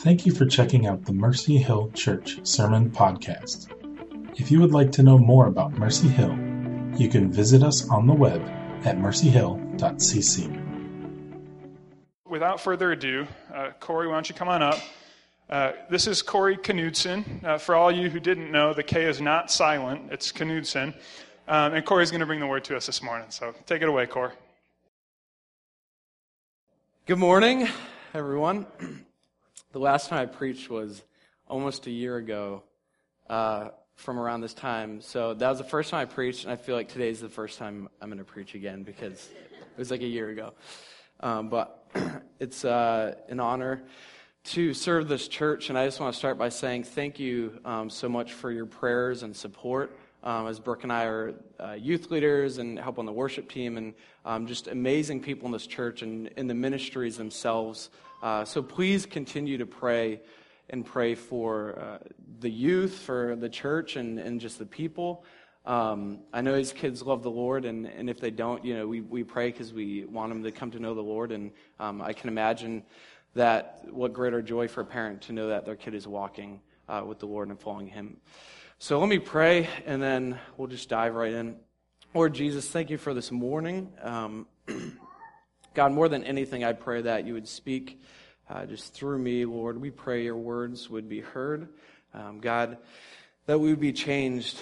Thank you for checking out the Mercy Hill Church Sermon Podcast. If you would like to know more about Mercy Hill, you can visit us on the web at mercyhill.cc. Without further ado, uh, Corey, why don't you come on up? Uh, this is Corey Knudsen. Uh, for all you who didn't know, the K is not silent, it's Knudsen. Um, and Corey's going to bring the word to us this morning. So take it away, Corey. Good morning, everyone. The last time I preached was almost a year ago uh, from around this time. So that was the first time I preached, and I feel like today's the first time I'm going to preach again because it was like a year ago. Um, but it's uh, an honor to serve this church, and I just want to start by saying thank you um, so much for your prayers and support. Um, as Brooke and I are uh, youth leaders and help on the worship team, and um, just amazing people in this church and in the ministries themselves. Uh, so please continue to pray and pray for uh, the youth, for the church, and, and just the people. Um, I know these kids love the Lord, and, and if they don't, you know, we, we pray because we want them to come to know the Lord. And um, I can imagine that what greater joy for a parent to know that their kid is walking uh, with the Lord and following Him. So let me pray, and then we'll just dive right in. Lord Jesus, thank you for this morning. Um, God, more than anything, I pray that you would speak uh, just through me, Lord. We pray your words would be heard. Um, God, that we would be changed.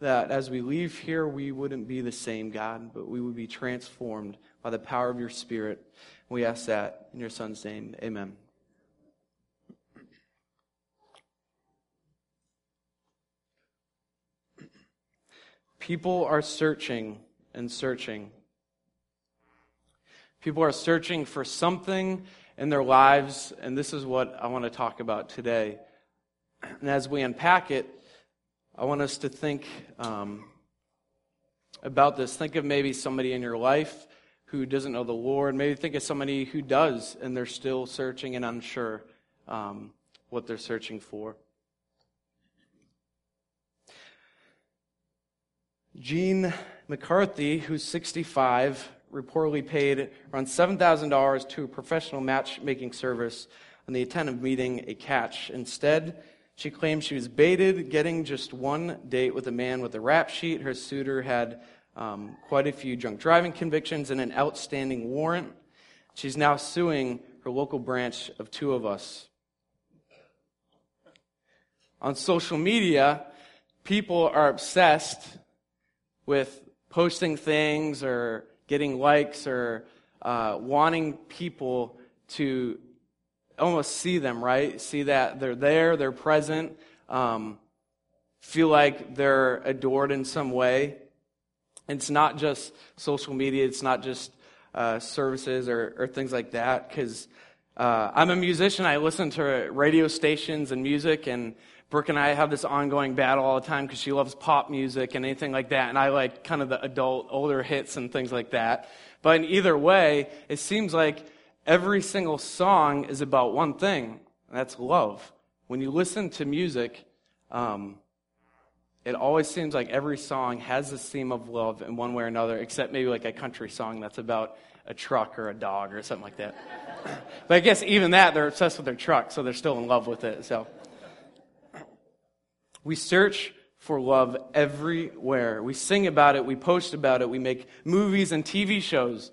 That as we leave here, we wouldn't be the same, God, but we would be transformed by the power of your Spirit. We ask that in your Son's name. Amen. People are searching and searching People are searching for something in their lives, and this is what I want to talk about today. And as we unpack it, I want us to think um, about this. Think of maybe somebody in your life who doesn't know the Lord. Maybe think of somebody who does, and they're still searching and unsure um, what they're searching for. Gene McCarthy, who's 65, reportedly paid around $7,000 to a professional matchmaking service on the intent of meeting a catch. Instead, she claimed she was baited, getting just one date with a man with a rap sheet. Her suitor had um, quite a few drunk driving convictions and an outstanding warrant. She's now suing her local branch of two of us. On social media, people are obsessed with posting things or getting likes or uh, wanting people to almost see them, right? See that they're there, they're present, um, feel like they're adored in some way. It's not just social media, it's not just uh, services or, or, things like that, because uh, I'm a musician. I listen to radio stations and music, and Brooke and I have this ongoing battle all the time because she loves pop music and anything like that, and I like kind of the adult, older hits and things like that. But in either way, it seems like every single song is about one thing, and that's love. When you listen to music, um, it always seems like every song has this theme of love in one way or another, except maybe like a country song that's about a truck or a dog or something like that. but I guess even that, they're obsessed with their truck, so they're still in love with it. So. We search for love everywhere. We sing about it, we post about it, we make movies and TV shows.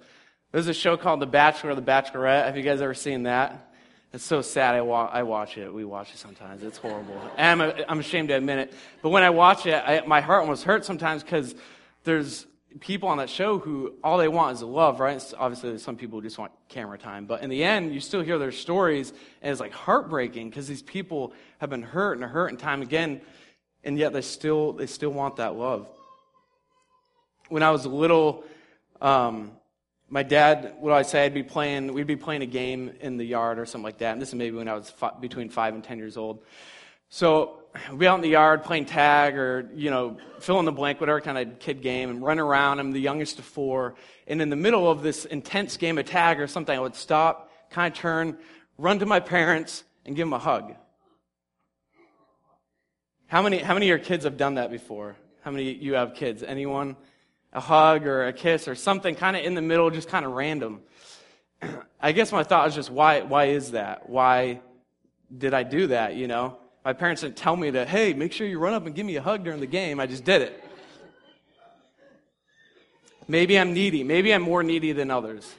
There's a show called The Bachelor or The Bachelorette. Have you guys ever seen that? It's so sad. I, wa- I watch it. We watch it sometimes. It's horrible. I'm, a, I'm ashamed to admit it. But when I watch it, I, my heart almost hurts sometimes because there's people on that show who all they want is love, right? It's obviously, some people just want camera time. But in the end, you still hear their stories, and it's like heartbreaking because these people have been hurt and hurt and time again and yet they still they still want that love. When I was little, um, my dad would always say I'd be playing we'd be playing a game in the yard or something like that. And this is maybe when I was between five and ten years old. So we'd be out in the yard playing tag or you know fill in the blank whatever kind of kid game and run around. I'm the youngest of four, and in the middle of this intense game of tag or something, I would stop, kind of turn, run to my parents, and give them a hug. How many, how many of your kids have done that before? How many you have kids? Anyone? A hug or a kiss or something kind of in the middle, just kind of random. I guess my thought was just why, why is that? Why did I do that, you know? My parents didn't tell me to, hey, make sure you run up and give me a hug during the game. I just did it. Maybe I'm needy. Maybe I'm more needy than others.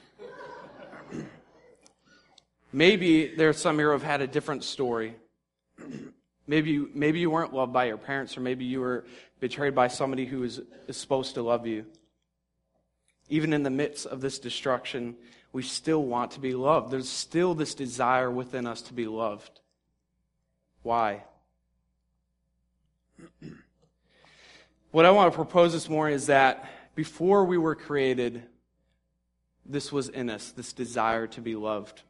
Maybe there's some here who have had a different story. Maybe you, maybe you weren't loved by your parents, or maybe you were betrayed by somebody who is, is supposed to love you. Even in the midst of this destruction, we still want to be loved. There's still this desire within us to be loved. Why? What I want to propose this morning is that before we were created, this was in us, this desire to be loved.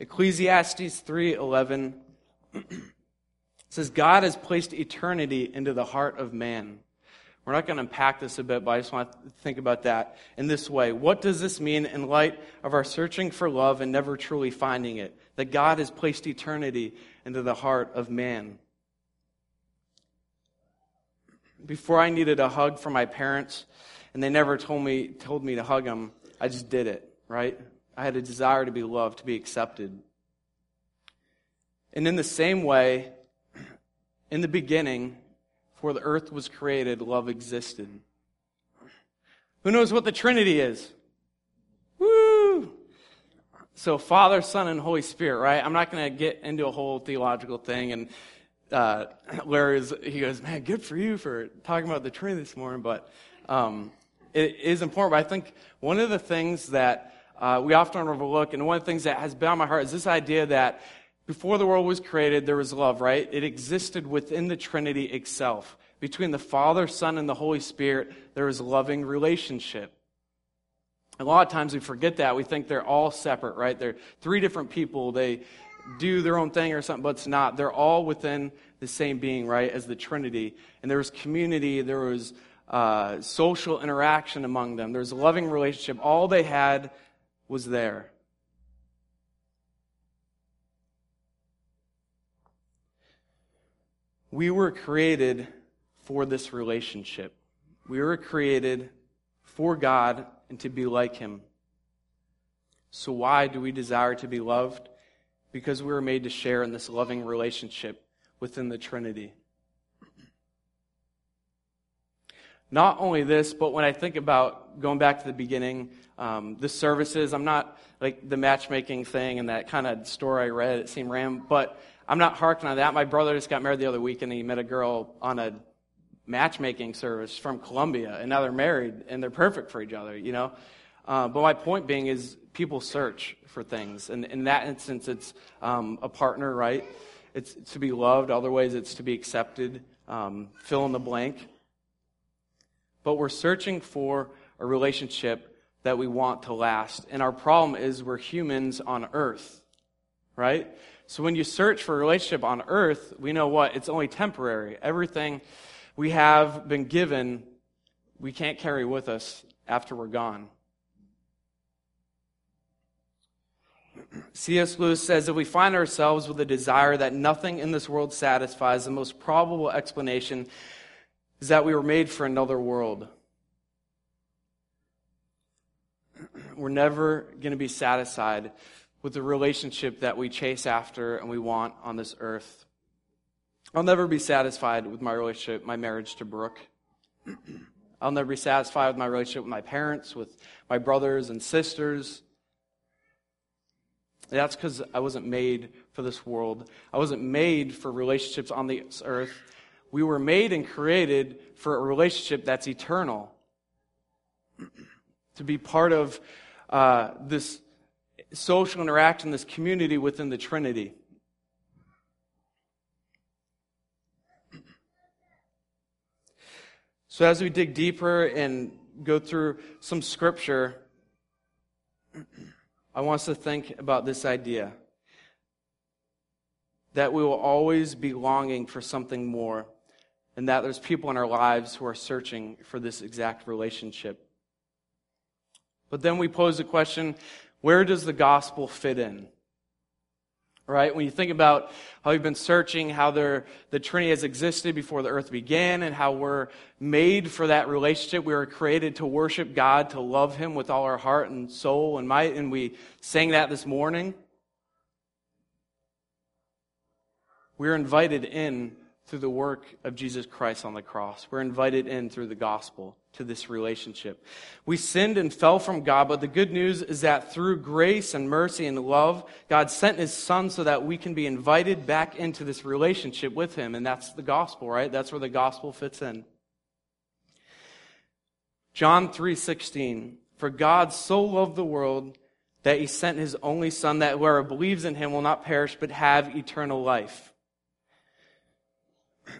Ecclesiastes 3:11 says God has placed eternity into the heart of man. We're not going to unpack this a bit, but I just want to think about that in this way. What does this mean in light of our searching for love and never truly finding it? That God has placed eternity into the heart of man. Before I needed a hug from my parents, and they never told me, told me to hug them, I just did it, right? I had a desire to be loved, to be accepted. And in the same way, in the beginning, before the earth was created, love existed. Who knows what the Trinity is? Woo! So, Father, Son, and Holy Spirit, right? I'm not going to get into a whole theological thing. And uh, Larry, he goes, man, good for you for talking about the Trinity this morning. But um, it is important. But I think one of the things that uh, we often overlook, and one of the things that has been on my heart is this idea that before the world was created, there was love, right? It existed within the Trinity itself. Between the Father, Son, and the Holy Spirit, there was loving relationship. A lot of times we forget that. We think they're all separate, right? They're three different people. They do their own thing or something, but it's not. They're all within the same being, right, as the Trinity. And there was community, there was uh, social interaction among them, there was a loving relationship. All they had was there. We were created for this relationship. We were created for God and to be like Him. So, why do we desire to be loved? Because we were made to share in this loving relationship within the Trinity. Not only this, but when I think about going back to the beginning, um, the services, I'm not like the matchmaking thing and that kind of story I read, it seemed random, but I'm not harking on that. My brother just got married the other week and he met a girl on a matchmaking service from Colombia, and now they're married and they're perfect for each other, you know? Uh, but my point being is people search for things. And in that instance, it's um, a partner, right? It's to be loved. Other ways, it's to be accepted. Um, fill in the blank. But we're searching for a relationship that we want to last. And our problem is we're humans on earth, right? So when you search for a relationship on earth, we know what? It's only temporary. Everything we have been given, we can't carry with us after we're gone. C.S. Lewis says if we find ourselves with a desire that nothing in this world satisfies, the most probable explanation is that we were made for another world. We're never going to be satisfied with the relationship that we chase after and we want on this earth. I'll never be satisfied with my relationship, my marriage to Brooke. I'll never be satisfied with my relationship with my parents, with my brothers and sisters. That's because I wasn't made for this world. I wasn't made for relationships on this earth. We were made and created for a relationship that's eternal. to be part of uh, this social interaction, this community within the Trinity. So, as we dig deeper and go through some scripture, I want us to think about this idea that we will always be longing for something more, and that there's people in our lives who are searching for this exact relationship. But then we pose the question where does the gospel fit in? Right? When you think about how we've been searching, how the Trinity has existed before the earth began, and how we're made for that relationship. We were created to worship God, to love Him with all our heart and soul and might, and we sang that this morning. We're invited in through the work of Jesus Christ on the cross. We're invited in through the gospel to this relationship. We sinned and fell from God, but the good news is that through grace and mercy and love, God sent his son so that we can be invited back into this relationship with him. And that's the gospel, right? That's where the gospel fits in. John 3:16 For God so loved the world that he sent his only son that whoever believes in him will not perish but have eternal life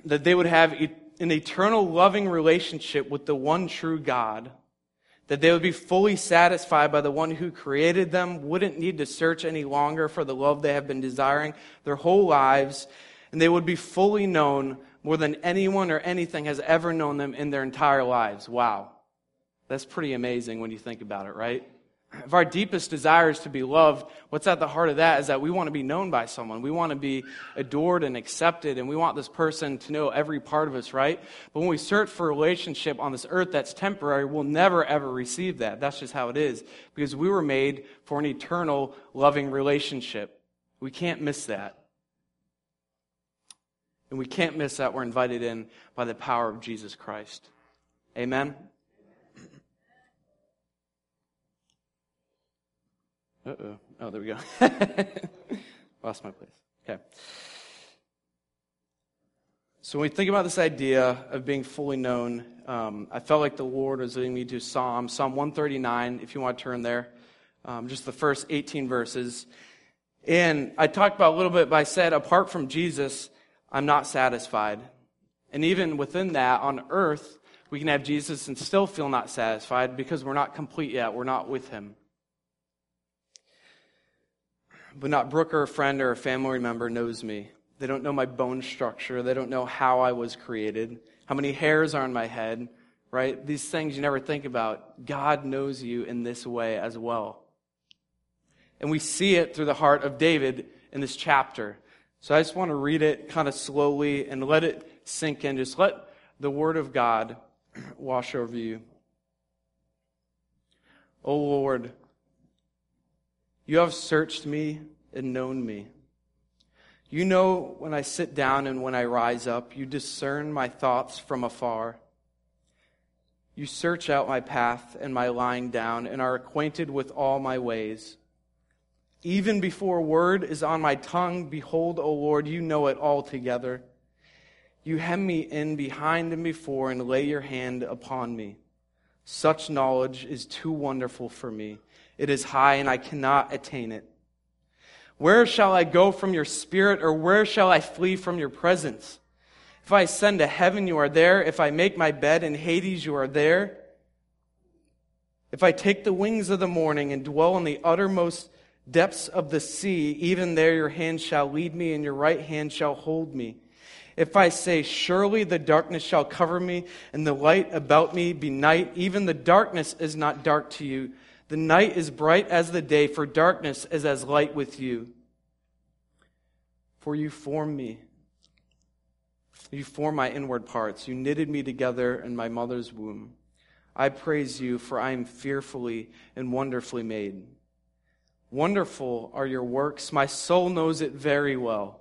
that they would have an eternal loving relationship with the one true God, that they would be fully satisfied by the one who created them, wouldn't need to search any longer for the love they have been desiring their whole lives, and they would be fully known more than anyone or anything has ever known them in their entire lives. Wow. That's pretty amazing when you think about it, right? If our deepest desire is to be loved, what's at the heart of that is that we want to be known by someone. We want to be adored and accepted, and we want this person to know every part of us, right? But when we search for a relationship on this earth that's temporary, we'll never ever receive that. That's just how it is. Because we were made for an eternal, loving relationship. We can't miss that. And we can't miss that we're invited in by the power of Jesus Christ. Amen? Uh oh. Oh, there we go. Lost my place. Okay. So when we think about this idea of being fully known, um, I felt like the Lord was leading me to Psalm, Psalm 139, if you want to turn there, um, just the first 18 verses. And I talked about a little bit, but I said, apart from Jesus, I'm not satisfied. And even within that, on earth, we can have Jesus and still feel not satisfied because we're not complete yet. We're not with him but not Brooke or a friend or a family member knows me. They don't know my bone structure. They don't know how I was created, how many hairs are on my head, right? These things you never think about. God knows you in this way as well. And we see it through the heart of David in this chapter. So I just want to read it kind of slowly and let it sink in. Just let the Word of God wash over you. O oh Lord, you have searched me and known me. You know when I sit down and when I rise up. You discern my thoughts from afar. You search out my path and my lying down and are acquainted with all my ways. Even before a word is on my tongue, behold, O Lord, you know it altogether. You hem me in behind and before and lay your hand upon me. Such knowledge is too wonderful for me. It is high, and I cannot attain it. Where shall I go from your spirit, or where shall I flee from your presence? If I ascend to heaven, you are there. If I make my bed in Hades, you are there. If I take the wings of the morning and dwell in the uttermost depths of the sea, even there your hand shall lead me, and your right hand shall hold me. If I say, Surely the darkness shall cover me, and the light about me be night, even the darkness is not dark to you. The night is bright as the day, for darkness is as light with you. For you formed me. You formed my inward parts. You knitted me together in my mother's womb. I praise you, for I am fearfully and wonderfully made. Wonderful are your works. My soul knows it very well.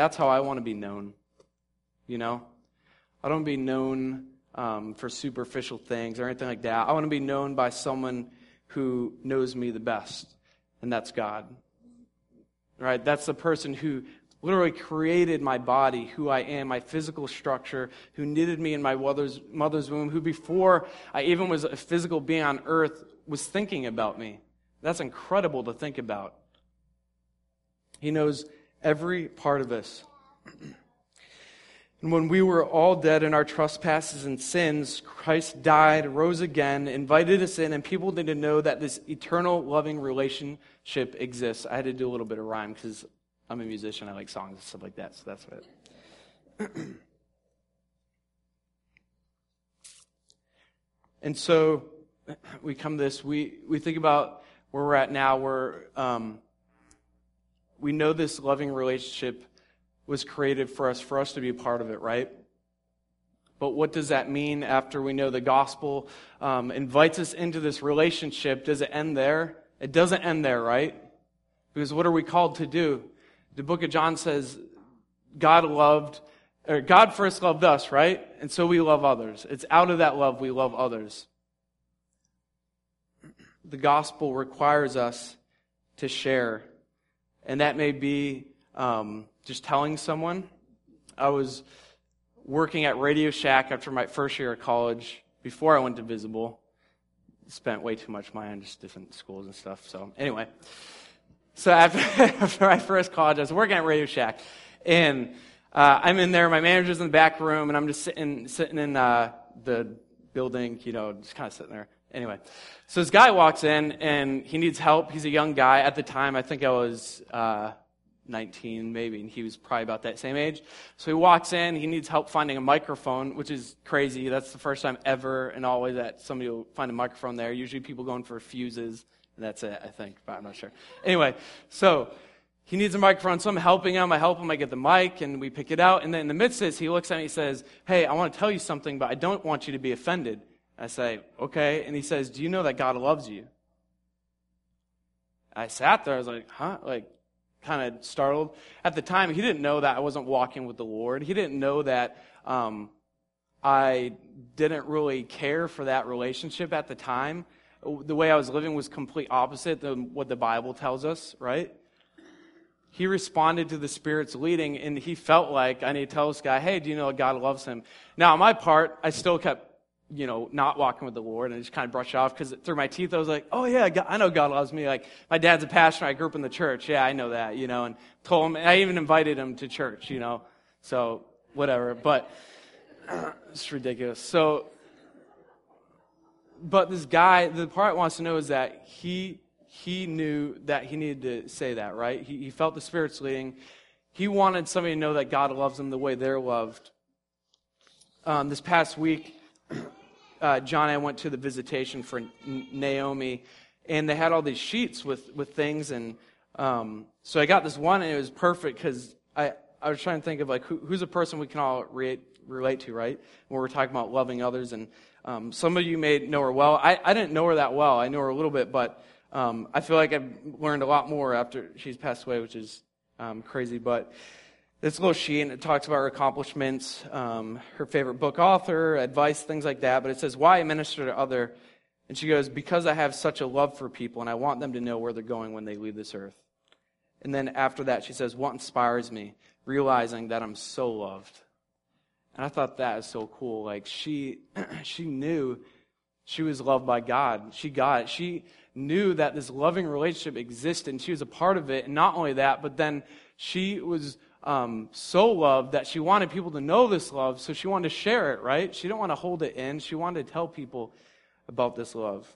That's how I want to be known. You know? I don't be known um, for superficial things or anything like that. I want to be known by someone who knows me the best, and that's God. Right? That's the person who literally created my body, who I am, my physical structure, who knitted me in my mother's, mother's womb, who before I even was a physical being on earth was thinking about me. That's incredible to think about. He knows every part of us. And when we were all dead in our trespasses and sins, Christ died, rose again, invited us in, and people need to know that this eternal loving relationship exists. I had to do a little bit of rhyme because I'm a musician. I like songs and stuff like that. So that's it. and so we come to this. We we think about where we're at now. Where um, we know this loving relationship was created for us, for us to be a part of it, right? But what does that mean after we know the gospel um, invites us into this relationship? Does it end there? It doesn't end there, right? Because what are we called to do? The book of John says God loved, or God first loved us, right? And so we love others. It's out of that love we love others. The gospel requires us to share. And that may be um, just telling someone. I was working at Radio Shack after my first year of college before I went to Visible. Spent way too much money on just different schools and stuff. So, anyway. So, after, after my first college, I was working at Radio Shack. And uh, I'm in there, my manager's in the back room, and I'm just sitting, sitting in uh, the building, you know, just kind of sitting there. Anyway, so this guy walks in, and he needs help. He's a young guy. At the time, I think I was. Uh, 19 maybe, and he was probably about that same age. So he walks in, he needs help finding a microphone, which is crazy. That's the first time ever and always that somebody will find a microphone there. Usually people going for fuses, and that's it, I think, but I'm not sure. Anyway, so he needs a microphone, so I'm helping him. I help him, I get the mic, and we pick it out. And then in the midst of this, he looks at me, he says, Hey, I want to tell you something, but I don't want you to be offended. I say, Okay. And he says, Do you know that God loves you? I sat there, I was like, Huh? Like, kind of startled. At the time, he didn't know that I wasn't walking with the Lord. He didn't know that um, I didn't really care for that relationship at the time. The way I was living was complete opposite than what the Bible tells us, right? He responded to the Spirit's leading, and he felt like I need to tell this guy, hey, do you know that God loves him? Now, on my part, I still kept you know, not walking with the Lord and just kind of brush off because through my teeth I was like, oh yeah, I know God loves me. Like my dad's a pastor. I grew up in the church. Yeah, I know that, you know, and told him, I even invited him to church, you know, so whatever. But it's ridiculous. So, but this guy, the part I wants to know is that he, he knew that he needed to say that, right? He, he felt the Spirit's leading. He wanted somebody to know that God loves them the way they're loved. Um, this past week, uh, John and I went to the visitation for Naomi, and they had all these sheets with, with things. And um, so I got this one, and it was perfect because I, I was trying to think of like who, who's a person we can all relate, relate to, right? When we're talking about loving others. And um, some of you may know her well. I, I didn't know her that well. I know her a little bit, but um, I feel like I've learned a lot more after she's passed away, which is um, crazy. But this little sheet, and it talks about her accomplishments, um, her favorite book author, advice, things like that. But it says, Why I minister to other. And she goes, Because I have such a love for people, and I want them to know where they're going when they leave this earth. And then after that, she says, What inspires me? Realizing that I'm so loved. And I thought that is so cool. Like, she, she knew she was loved by God. She got it. She knew that this loving relationship existed, and she was a part of it. And not only that, but then she was um, so loved that she wanted people to know this love, so she wanted to share it, right? She didn't want to hold it in. She wanted to tell people about this love.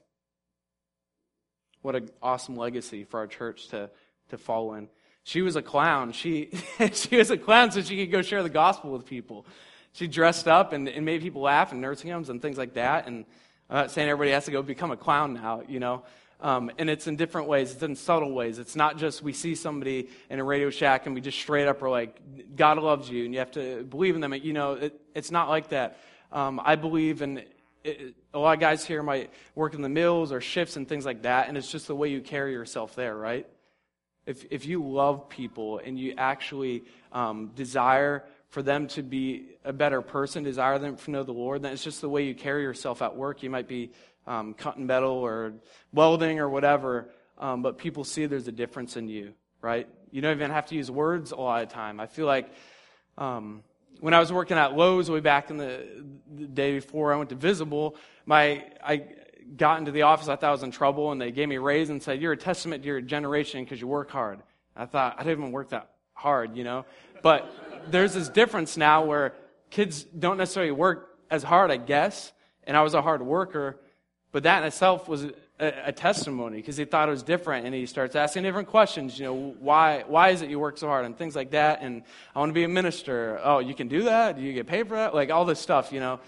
What an awesome legacy for our church to, to follow in. She was a clown. She, she was a clown so she could go share the gospel with people. She dressed up and, and made people laugh in nursing homes and things like that. And I'm not saying everybody has to go become a clown now, you know. Um, and it's in different ways, it's in subtle ways. It's not just we see somebody in a Radio Shack and we just straight up are like, God loves you and you have to believe in them. You know, it, it's not like that. Um, I believe in it, a lot of guys here might work in the mills or shifts and things like that, and it's just the way you carry yourself there, right? If, if you love people and you actually um, desire for them to be a better person, desire them to know the Lord, then it's just the way you carry yourself at work. You might be um, cutting metal or welding or whatever, um, but people see there's a difference in you, right? You don't even have to use words a lot of time. I feel like um, when I was working at Lowe's way back in the, the, day before I went to Visible, my I got into the office. I thought I was in trouble, and they gave me a raise and said, "You're a testament to your generation because you work hard." I thought I didn't even work that hard, you know. But there's this difference now where kids don't necessarily work as hard, I guess, and I was a hard worker, but that in itself was a, a testimony because he thought it was different and he starts asking different questions you know why why is it you work so hard? and things like that and i want to be a minister. Oh you can do that? Do you get paid for that? Like all this stuff you know.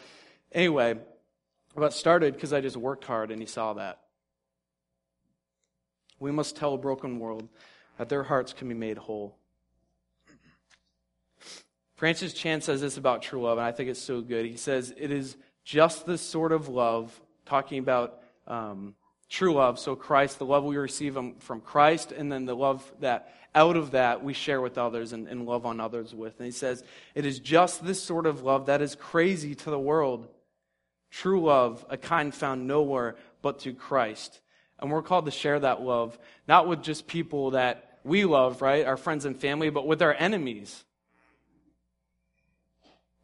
Anyway but started because i just worked hard and he saw that. We must tell a broken world that their hearts can be made whole. Francis chan says this about true love and i think it's so good. He says it is just this sort of love talking about um, true love. So, Christ, the love we receive from Christ, and then the love that out of that we share with others and, and love on others with. And he says, It is just this sort of love that is crazy to the world. True love, a kind found nowhere but to Christ. And we're called to share that love, not with just people that we love, right? Our friends and family, but with our enemies.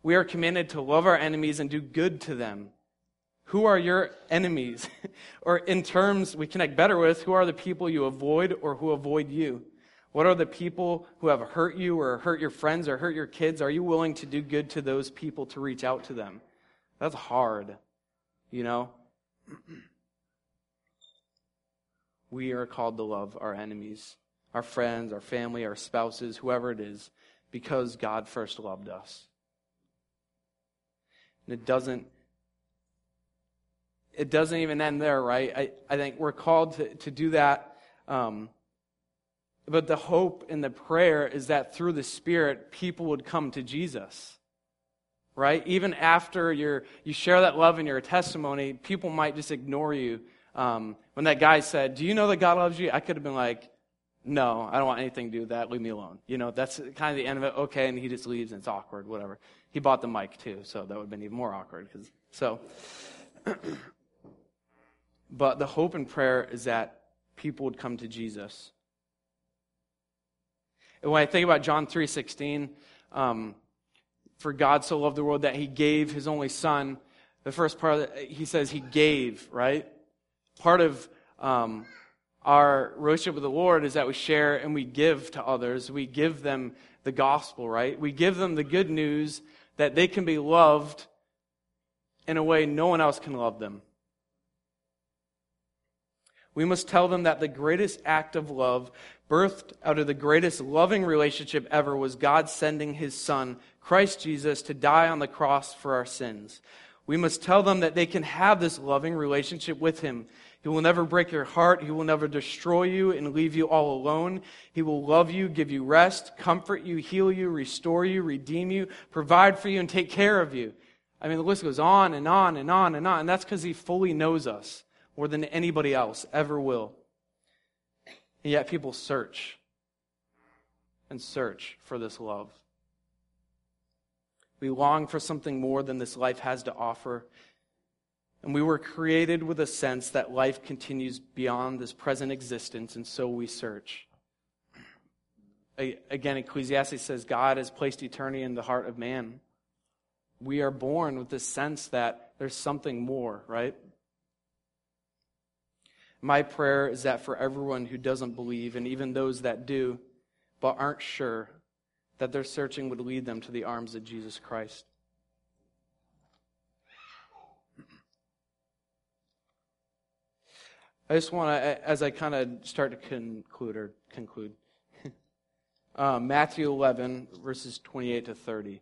We are commanded to love our enemies and do good to them. Who are your enemies? or in terms we connect better with, who are the people you avoid or who avoid you? What are the people who have hurt you or hurt your friends or hurt your kids? Are you willing to do good to those people to reach out to them? That's hard, you know? we are called to love our enemies, our friends, our family, our spouses, whoever it is, because God first loved us. And it doesn't it doesn't even end there, right? I, I think we're called to, to do that. Um, but the hope and the prayer is that through the Spirit, people would come to Jesus. Right? Even after you you share that love in your testimony, people might just ignore you. Um, when that guy said, Do you know that God loves you? I could have been like, No, I don't want anything to do with that. Leave me alone. You know, that's kind of the end of it. Okay, and he just leaves and it's awkward, whatever. He bought the mic too, so that would have been even more awkward. Cause, so. But the hope and prayer is that people would come to Jesus. And when I think about John 3.16, um, for God so loved the world that he gave his only son, the first part, of he says he gave, right? Part of um, our relationship with the Lord is that we share and we give to others. We give them the gospel, right? We give them the good news that they can be loved in a way no one else can love them. We must tell them that the greatest act of love, birthed out of the greatest loving relationship ever, was God sending his Son, Christ Jesus, to die on the cross for our sins. We must tell them that they can have this loving relationship with him. He will never break your heart. He will never destroy you and leave you all alone. He will love you, give you rest, comfort you, heal you, restore you, redeem you, provide for you, and take care of you. I mean, the list goes on and on and on and on. And that's because he fully knows us more than anybody else ever will. And yet people search and search for this love. We long for something more than this life has to offer. And we were created with a sense that life continues beyond this present existence, and so we search. Again, Ecclesiastes says God has placed eternity in the heart of man. We are born with this sense that there's something more, right? My prayer is that for everyone who doesn't believe, and even those that do, but aren't sure, that their searching would lead them to the arms of Jesus Christ. I just want to, as I kind of start to conclude or conclude, uh, Matthew 11, verses 28 to 30.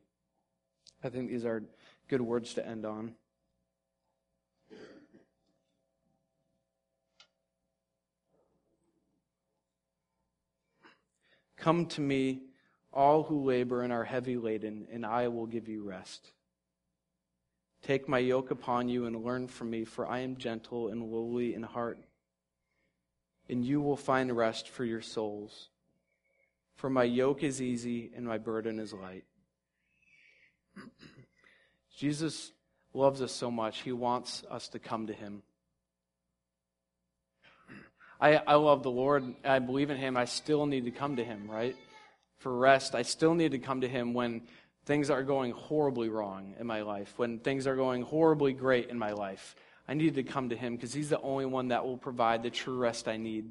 I think these are good words to end on. Come to me, all who labor and are heavy laden, and I will give you rest. Take my yoke upon you and learn from me, for I am gentle and lowly in heart, and you will find rest for your souls. For my yoke is easy and my burden is light. Jesus loves us so much, he wants us to come to him. I, I love the Lord. I believe in Him. I still need to come to Him, right? For rest, I still need to come to Him when things are going horribly wrong in my life, when things are going horribly great in my life. I need to come to Him because He's the only one that will provide the true rest I need.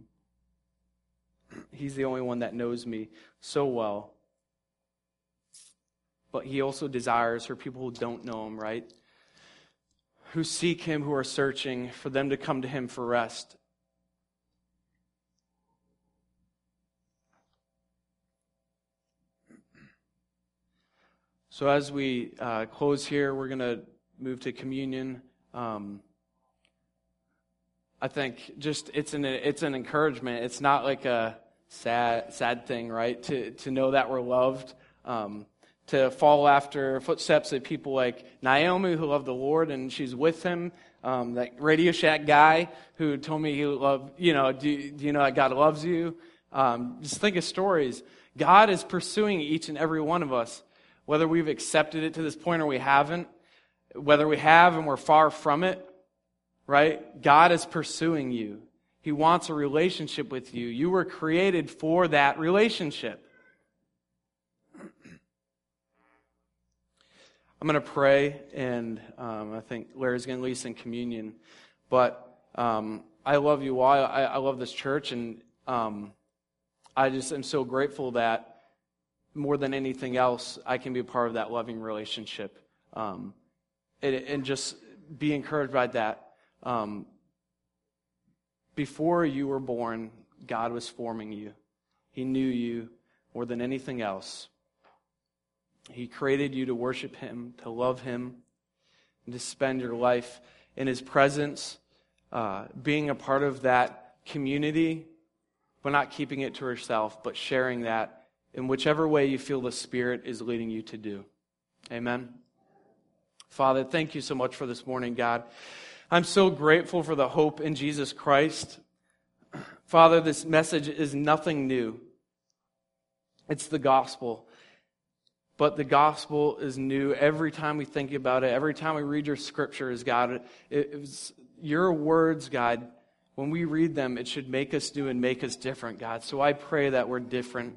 He's the only one that knows me so well. But He also desires for people who don't know Him, right? Who seek Him, who are searching, for them to come to Him for rest So as we uh, close here, we're going to move to communion. Um, I think just it's an it's an encouragement. It's not like a sad sad thing, right? To to know that we're loved. Um, to follow after footsteps of people like Naomi, who love the Lord, and she's with him. Um, that Radio Shack guy who told me he loved, you know, do, do you know that God loves you? Um, just think of stories. God is pursuing each and every one of us, whether we've accepted it to this point or we haven't, whether we have and we're far from it, right? God is pursuing you. He wants a relationship with you. You were created for that relationship. I'm going to pray, and um, I think Larry's going to lead us in communion. But um, I love you all. I, I, love this church, and um, I just am so grateful that more than anything else, I can be a part of that loving relationship. Um, and, and, just be encouraged by that. Um, before you were born, God was forming you, He knew you more than anything else. He created you to worship Him, to love Him, and to spend your life in His presence, uh, being a part of that community, but not keeping it to yourself, but sharing that in whichever way you feel the Spirit is leading you to do. Amen. Father, thank you so much for this morning, God. I'm so grateful for the hope in Jesus Christ. Father, this message is nothing new. It's the gospel. But the gospel is new every time we think about it, every time we read your scriptures, God. It, your words, God. When we read them, it should make us new and make us different, God. So I pray that we're different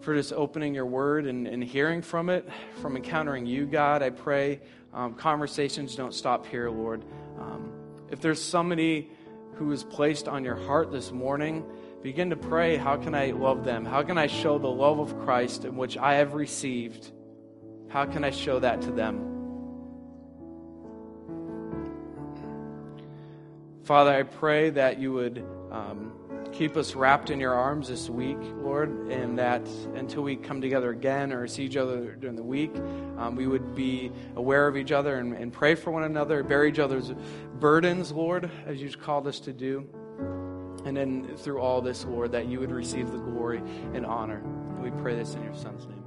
for just opening your word and, and hearing from it, from encountering you, God. I pray um, conversations don't stop here, Lord. Um, if there's somebody who is placed on your heart this morning, Begin to pray, how can I love them? How can I show the love of Christ in which I have received? How can I show that to them? Father, I pray that you would um, keep us wrapped in your arms this week, Lord, and that until we come together again or see each other during the week, um, we would be aware of each other and, and pray for one another, bear each other's burdens, Lord, as you've called us to do. And then through all this, Lord, that you would receive the glory and honor. We pray this in your Son's name.